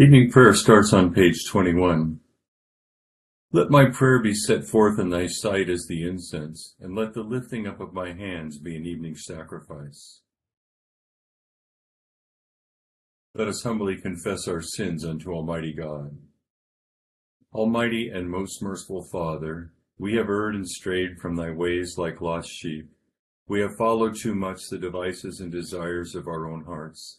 Evening prayer starts on page 21. Let my prayer be set forth in thy sight as the incense, and let the lifting up of my hands be an evening sacrifice. Let us humbly confess our sins unto Almighty God. Almighty and most merciful Father, we have erred and strayed from thy ways like lost sheep. We have followed too much the devices and desires of our own hearts.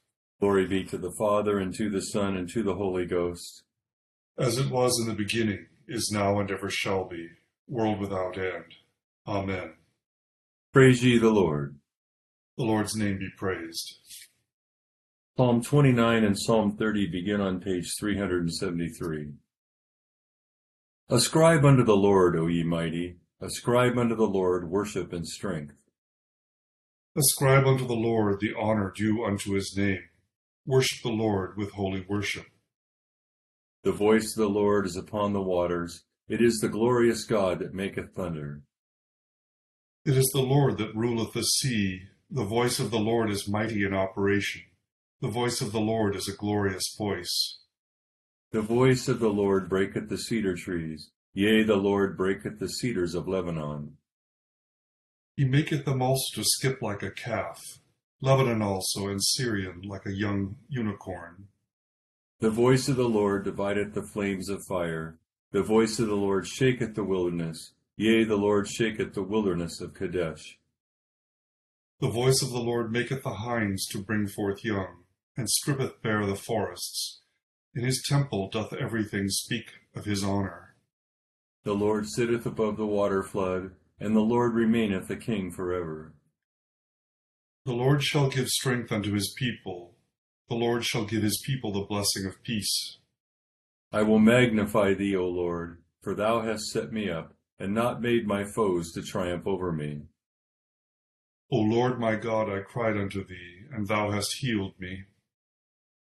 Glory be to the Father, and to the Son, and to the Holy Ghost. As it was in the beginning, is now, and ever shall be, world without end. Amen. Praise ye the Lord. The Lord's name be praised. Psalm 29 and Psalm 30 begin on page 373. Ascribe unto the Lord, O ye mighty, ascribe unto the Lord worship and strength. Ascribe unto the Lord the honor due unto his name Worship the Lord with holy worship. The voice of the Lord is upon the waters. It is the glorious God that maketh thunder. It is the Lord that ruleth the sea. The voice of the Lord is mighty in operation. The voice of the Lord is a glorious voice. The voice of the Lord breaketh the cedar trees. Yea, the Lord breaketh the cedars of Lebanon. He maketh them also to skip like a calf. Lebanon also and Sirion like a young unicorn. The voice of the Lord divideth the flames of fire. The voice of the Lord shaketh the wilderness. Yea, the Lord shaketh the wilderness of Kadesh. The voice of the Lord maketh the hinds to bring forth young, and strippeth bare the forests. In his temple doth everything speak of his honor. The Lord sitteth above the water flood, and the Lord remaineth a king forever. The Lord shall give strength unto his people. The Lord shall give his people the blessing of peace. I will magnify thee, O Lord, for thou hast set me up, and not made my foes to triumph over me. O Lord my God, I cried unto thee, and thou hast healed me.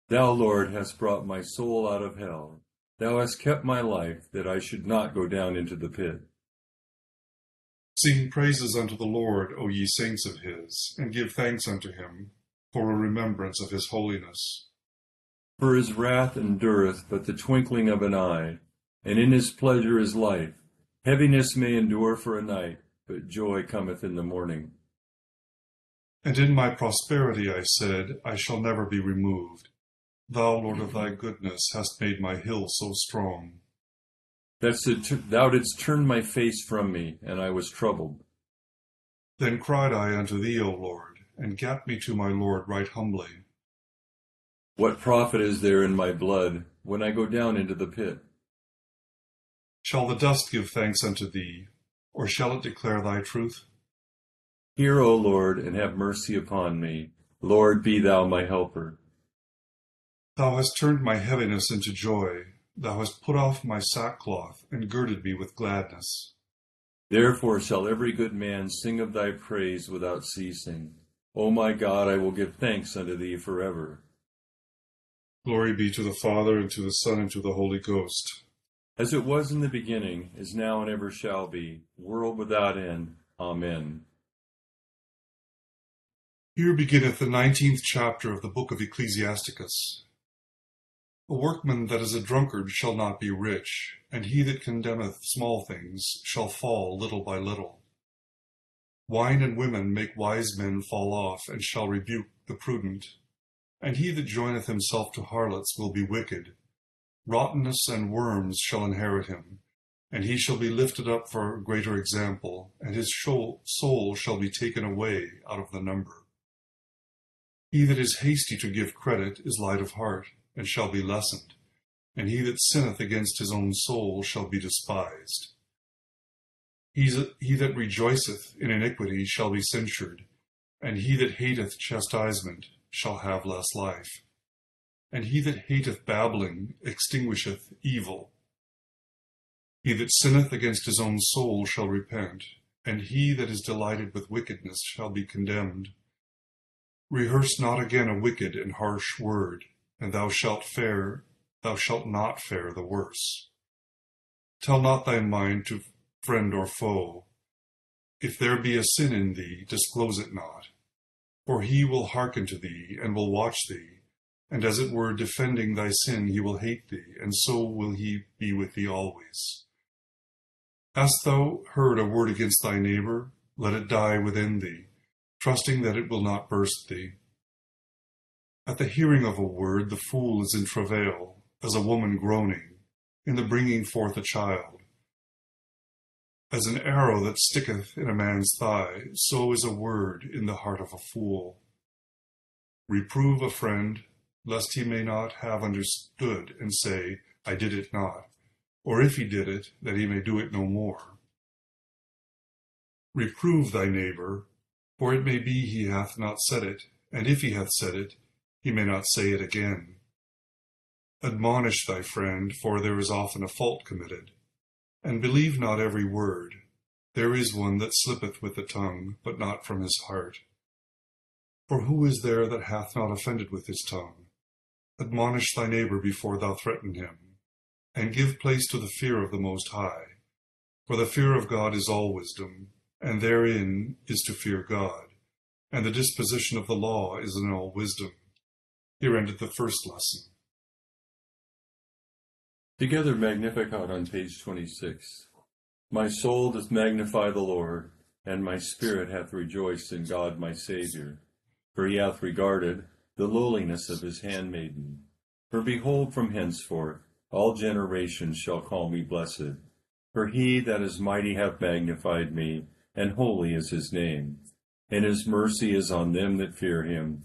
Thou, Lord, hast brought my soul out of hell. Thou hast kept my life, that I should not go down into the pit. Sing praises unto the Lord, O ye saints of his, and give thanks unto him, for a remembrance of his holiness. For his wrath endureth but the twinkling of an eye, and in his pleasure is life. Heaviness may endure for a night, but joy cometh in the morning. And in my prosperity I said, I shall never be removed. Thou, Lord of thy goodness, hast made my hill so strong. That thou didst turn my face from me, and I was troubled. Then cried I unto thee, O Lord, and gat me to my Lord right humbly. What profit is there in my blood when I go down into the pit? Shall the dust give thanks unto thee, or shall it declare thy truth? Hear, O Lord, and have mercy upon me. Lord, be thou my helper. Thou hast turned my heaviness into joy Thou hast put off my sackcloth, and girded me with gladness. Therefore shall every good man sing of thy praise without ceasing. O my God, I will give thanks unto thee forever. Glory be to the Father, and to the Son, and to the Holy Ghost. as it was in the beginning, is now, and ever shall be, world without end. Amen. Here beginneth the nineteenth chapter of the book of Ecclesiasticus. A workman that is a drunkard shall not be rich, and he that condemneth small things shall fall little by little. Wine and women make wise men fall off, and shall rebuke the prudent. And he that joineth himself to harlots will be wicked. Rottenness and worms shall inherit him, and he shall be lifted up for a greater example, and his soul shall be taken away out of the number. He that is hasty to give credit is light of heart, and shall be lessened, and he that sinneth against his own soul shall be despised. He that rejoiceth in iniquity shall be censured, and he that hateth chastisement shall have less life. And he that hateth babbling extinguisheth evil. He that sinneth against his own soul shall repent, and he that is delighted with wickedness shall be condemned. Rehearse not again a wicked and harsh word, and thou shalt fare, thou shalt not fare the worse. Tell not thy mind to friend or foe. If there be a sin in thee, disclose it not. For he will hearken to thee, and will watch thee, and as it were defending thy sin, he will hate thee, and so will he be with thee always. Hast thou heard a word against thy neighbor? Let it die within thee, trusting that it will not burst thee. At the hearing of a word, the fool is in travail, as a woman groaning, in the bringing forth a child. As an arrow that sticketh in a man's thigh, so is a word in the heart of a fool. Reprove a friend, lest he may not have understood, and say, I did it not, or if he did it, that he may do it no more. Reprove thy neighbor, for it may be he hath not said it, and if he hath said it, he may not say it again. Admonish thy friend, for there is often a fault committed and believe not every word. There is one that slippeth with the tongue, but not from his heart. For who is there that hath not offended with his tongue? Admonish thy neighbor before thou threaten him, and give place to the fear of the Most High. For the fear of God is all wisdom, and therein is to fear God, and the disposition of the law is in all wisdom. Here ended the first lesson. Together Magnificat on page 26. My soul doth magnify the Lord, and my spirit hath rejoiced in God my Saviour. For he hath regarded the lowliness of his handmaiden. For behold, from henceforth all generations shall call me blessed. For he that is mighty hath magnified me, and holy is his name. And his mercy is on them that fear him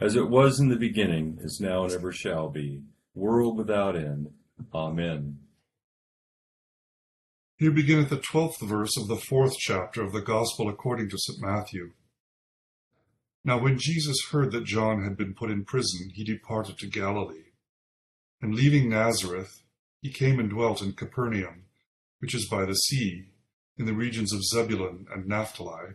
as it was in the beginning, is now, and ever shall be world without end. Amen. Here beginneth the twelfth verse of the fourth chapter of the Gospel according to St. Matthew. Now when Jesus heard that John had been put in prison, he departed to Galilee. And leaving Nazareth, he came and dwelt in Capernaum, which is by the sea, in the regions of Zebulun and Naphtali,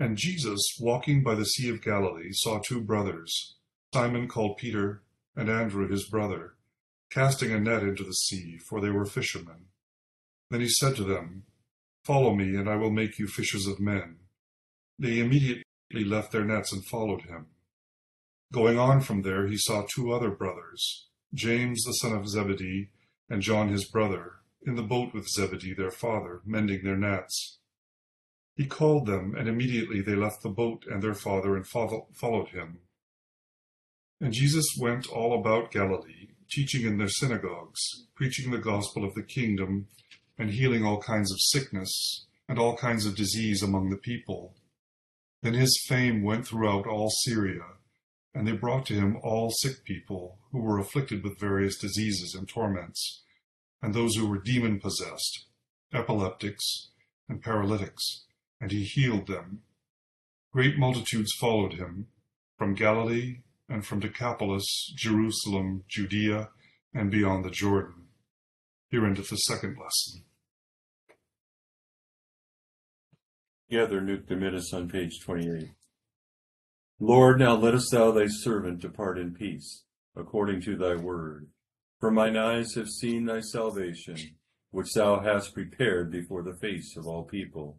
And Jesus, walking by the Sea of Galilee, saw two brothers, Simon called Peter, and Andrew his brother, casting a net into the sea, for they were fishermen. Then he said to them, Follow me, and I will make you fishers of men. They immediately left their nets and followed him. Going on from there, he saw two other brothers, James the son of Zebedee, and John his brother, in the boat with Zebedee their father, mending their nets. He called them, and immediately they left the boat and their father and followed him. And Jesus went all about Galilee, teaching in their synagogues, preaching the gospel of the kingdom, and healing all kinds of sickness and all kinds of disease among the people. Then his fame went throughout all Syria, and they brought to him all sick people who were afflicted with various diseases and torments, and those who were demon possessed, epileptics, and paralytics, and he healed them. Great multitudes followed him from Galilee and from Decapolis, Jerusalem, Judea, and beyond the Jordan. Here endeth the second lesson. Together, Nunc Dimittis on page 28. Lord, now lettest thou thy servant depart in peace, according to thy word. For mine eyes have seen thy salvation, which thou hast prepared before the face of all people,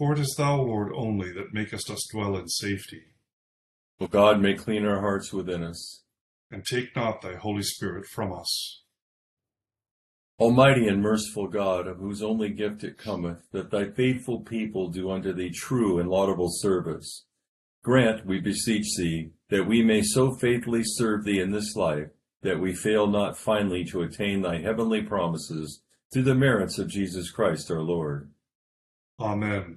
For it is thou, Lord, only that makest us dwell in safety. O God, may clean our hearts within us and take not thy Holy Spirit from us. Almighty and merciful God, of whose only gift it cometh, that thy faithful people do unto thee true and laudable service, grant, we beseech thee, that we may so faithfully serve thee in this life, that we fail not finally to attain thy heavenly promises through the merits of Jesus Christ our Lord. Amen.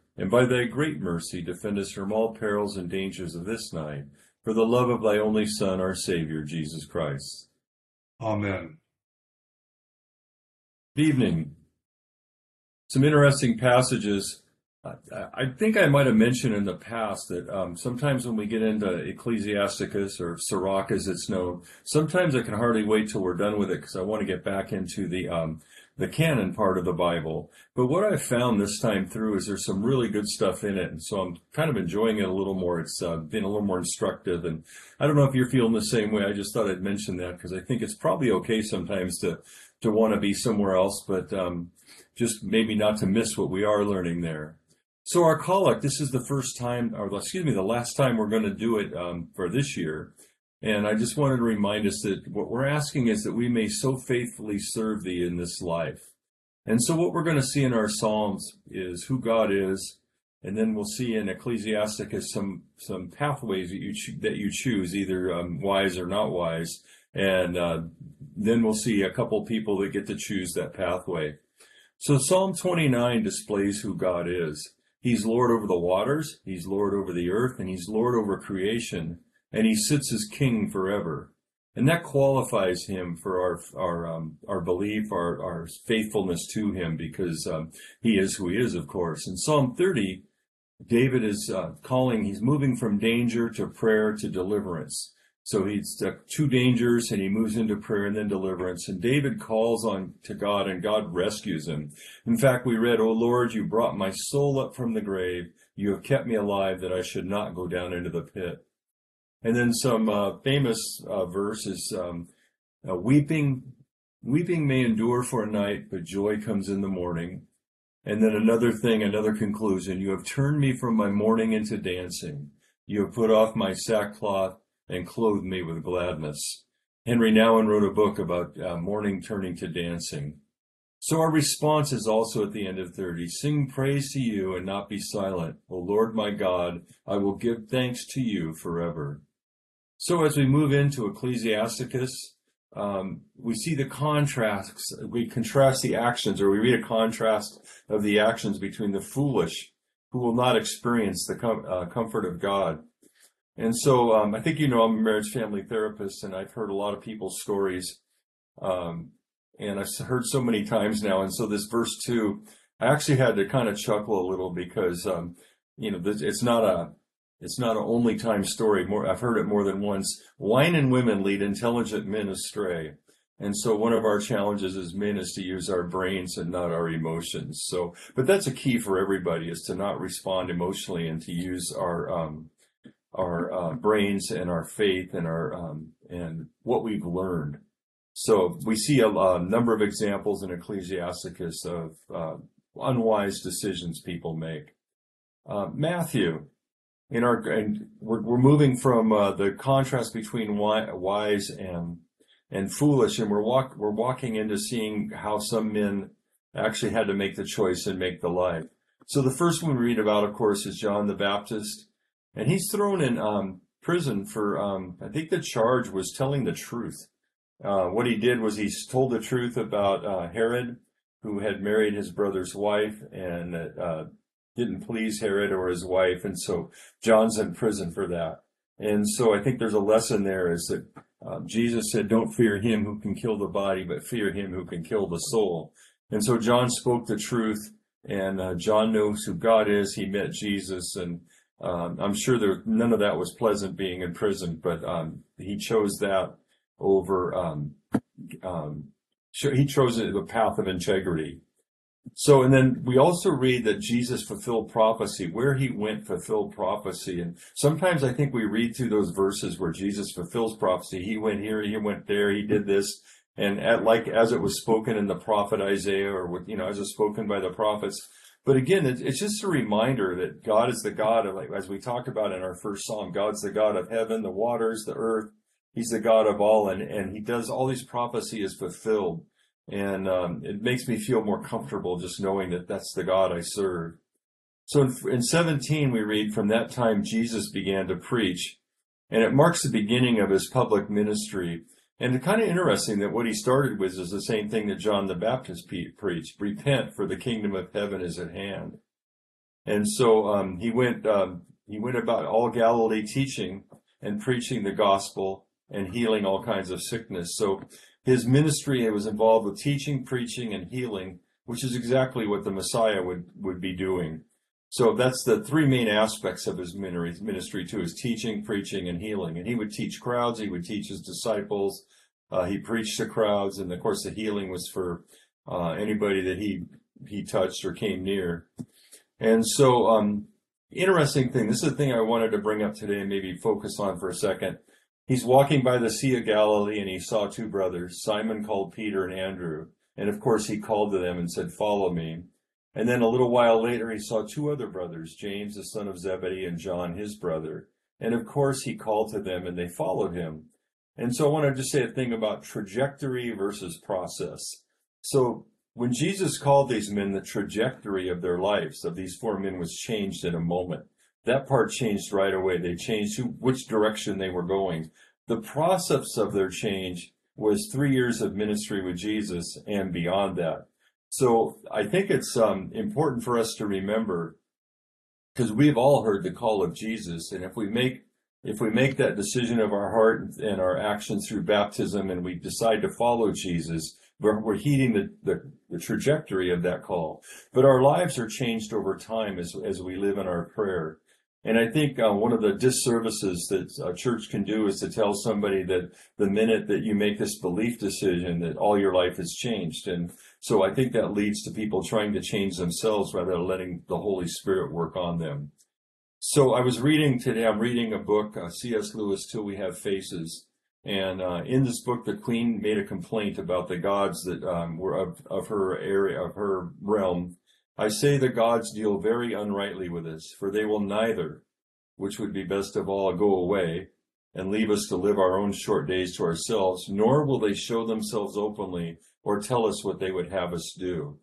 and by thy great mercy defend us from all perils and dangers of this night, for the love of thy only Son, our Saviour, Jesus Christ. Amen. Good evening. Some interesting passages. I think I might have mentioned in the past that um, sometimes when we get into Ecclesiasticus or Sirach as it's known, sometimes I can hardly wait till we're done with it because I want to get back into the um, the canon part of the Bible. But what I've found this time through is there's some really good stuff in it, and so I'm kind of enjoying it a little more. It's uh, been a little more instructive, and I don't know if you're feeling the same way. I just thought I'd mention that because I think it's probably okay sometimes to to want to be somewhere else, but um, just maybe not to miss what we are learning there. So our collect, this is the first time, or excuse me, the last time we're going to do it um, for this year. And I just wanted to remind us that what we're asking is that we may so faithfully serve thee in this life. And so what we're going to see in our Psalms is who God is, and then we'll see in Ecclesiasticus some some pathways that you cho- that you choose, either um, wise or not wise, and uh, then we'll see a couple people that get to choose that pathway. So Psalm 29 displays who God is. He's Lord over the waters, He's Lord over the earth, and He's Lord over creation, and He sits as King forever. And that qualifies Him for our our um, our belief, our our faithfulness to Him, because um, He is who He is, of course. In Psalm 30, David is uh, calling, he's moving from danger to prayer to deliverance. So he's uh, two dangers and he moves into prayer and then deliverance. And David calls on to God and God rescues him. In fact, we read, O Lord, you brought my soul up from the grave. You have kept me alive that I should not go down into the pit. And then some uh, famous uh, verse is um, weeping, weeping may endure for a night, but joy comes in the morning. And then another thing, another conclusion. You have turned me from my mourning into dancing. You have put off my sackcloth and clothed me with gladness. Henri Nouwen wrote a book about uh, mourning turning to dancing. So our response is also at the end of 30. Sing praise to you and not be silent. O Lord my God, I will give thanks to you forever. So as we move into Ecclesiasticus, um, we see the contrasts. We contrast the actions, or we read a contrast of the actions between the foolish, who will not experience the com- uh, comfort of God. And so um, I think you know I'm a marriage family therapist, and I've heard a lot of people's stories, um, and I've heard so many times now. And so this verse two, I actually had to kind of chuckle a little because um, you know it's not a it's not an only time story. More, I've heard it more than once. Wine and women lead intelligent men astray. And so one of our challenges as men is to use our brains and not our emotions. So, but that's a key for everybody is to not respond emotionally and to use our, um, our uh, brains and our faith and our, um, and what we've learned. So we see a, a number of examples in Ecclesiasticus of uh, unwise decisions people make. Uh, Matthew, in our and we're, we're moving from uh, the contrast between wise and and foolish, and we're walk we're walking into seeing how some men actually had to make the choice and make the life. So the first one we read about, of course, is John the Baptist, and he's thrown in um, prison for um, I think the charge was telling the truth. Uh, what he did was he told the truth about uh, Herod, who had married his brother's wife, and uh, didn't please Herod or his wife, and so John's in prison for that. And so I think there's a lesson there is that um, Jesus said, "Don't fear him who can kill the body, but fear him who can kill the soul." And so John spoke the truth, and uh, John knows who God is. He met Jesus, and um, I'm sure there none of that was pleasant being in prison, but um, he chose that over. Um, um, he chose the path of integrity so, and then we also read that Jesus fulfilled prophecy. Where he went fulfilled prophecy. And sometimes I think we read through those verses where Jesus fulfills prophecy. He went here, he went there, he did this. And at, like as it was spoken in the prophet Isaiah or, with you know, as it spoken by the prophets. But again, it's just a reminder that God is the God of, like, as we talked about in our first song God's the God of heaven, the waters, the earth. He's the God of all. And, and he does all these prophecy is fulfilled. And um, it makes me feel more comfortable just knowing that that's the God I serve. So in, in 17, we read, From that time Jesus began to preach, and it marks the beginning of his public ministry. And it's kind of interesting that what he started with is the same thing that John the Baptist preached repent, for the kingdom of heaven is at hand. And so um, he went um, he went about all Galilee teaching and preaching the gospel and healing all kinds of sickness. So his ministry was involved with teaching, preaching, and healing, which is exactly what the Messiah would, would be doing. So that's the three main aspects of his ministry too, is teaching, preaching, and healing. And he would teach crowds, he would teach his disciples, uh, he preached to crowds, and of course the healing was for uh, anybody that he he touched or came near. And so, um, interesting thing. This is the thing I wanted to bring up today and maybe focus on for a second. He's walking by the Sea of Galilee and he saw two brothers, Simon called Peter and Andrew. And of course, he called to them and said, Follow me. And then a little while later, he saw two other brothers, James, the son of Zebedee, and John, his brother. And of course, he called to them and they followed him. And so I want to just say a thing about trajectory versus process. So when Jesus called these men, the trajectory of their lives, of these four men, was changed in a moment that part changed right away. They changed who, which direction they were going. The process of their change was three years of ministry with Jesus and beyond that. So I think it's um, important for us to remember because we've all heard the call of Jesus, and if we make if we make that decision of our heart and our actions through baptism, and we decide to follow Jesus, we're, we're heeding the, the, the trajectory of that call. But our lives are changed over time as, as we live in our prayer. And I think uh, one of the disservices that a church can do is to tell somebody that the minute that you make this belief decision that all your life has changed. And so I think that leads to people trying to change themselves rather than letting the Holy Spirit work on them. So I was reading today, I'm reading a book, uh, C.S. Lewis, Till We Have Faces. And uh, in this book, the queen made a complaint about the gods that um, were of, of her area, of her realm. I say the gods deal very unrightly with us, for they will neither, which would be best of all, go away and leave us to live our own short days to ourselves, nor will they show themselves openly or tell us what they would have us do.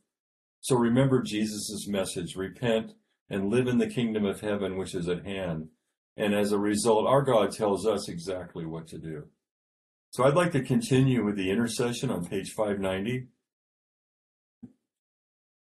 So remember Jesus' message, repent and live in the kingdom of heaven which is at hand. And as a result, our God tells us exactly what to do. So I'd like to continue with the intercession on page 590.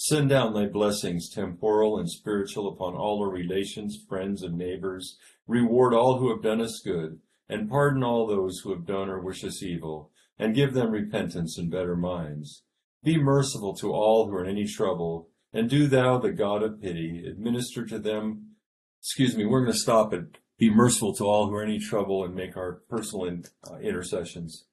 Send down thy blessings, temporal and spiritual, upon all our relations, friends, and neighbors. Reward all who have done us good, and pardon all those who have done or wish us evil, and give them repentance and better minds. Be merciful to all who are in any trouble, and do thou, the God of pity, administer to them. Excuse me, we're going to stop at be merciful to all who are in any trouble and make our personal in, uh, intercessions.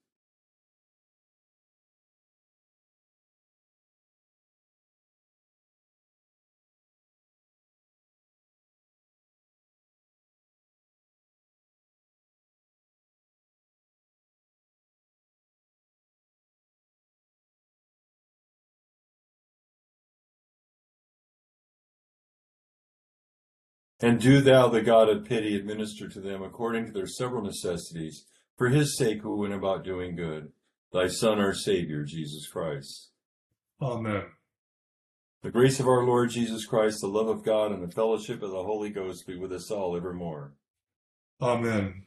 And do thou, the God of pity, administer to them according to their several necessities, for his sake who went about doing good. Thy Son, our Savior, Jesus Christ. Amen. The grace of our Lord Jesus Christ, the love of God, and the fellowship of the Holy Ghost be with us all evermore. Amen.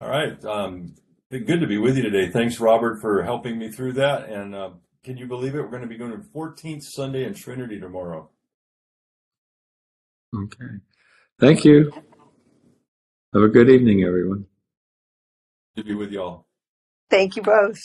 All right. Um, good to be with you today. Thanks, Robert, for helping me through that. And uh, can you believe it? We're going to be going to 14th Sunday in Trinity tomorrow. Okay. Thank you. Have a good evening, everyone. To be with y'all. Thank you both.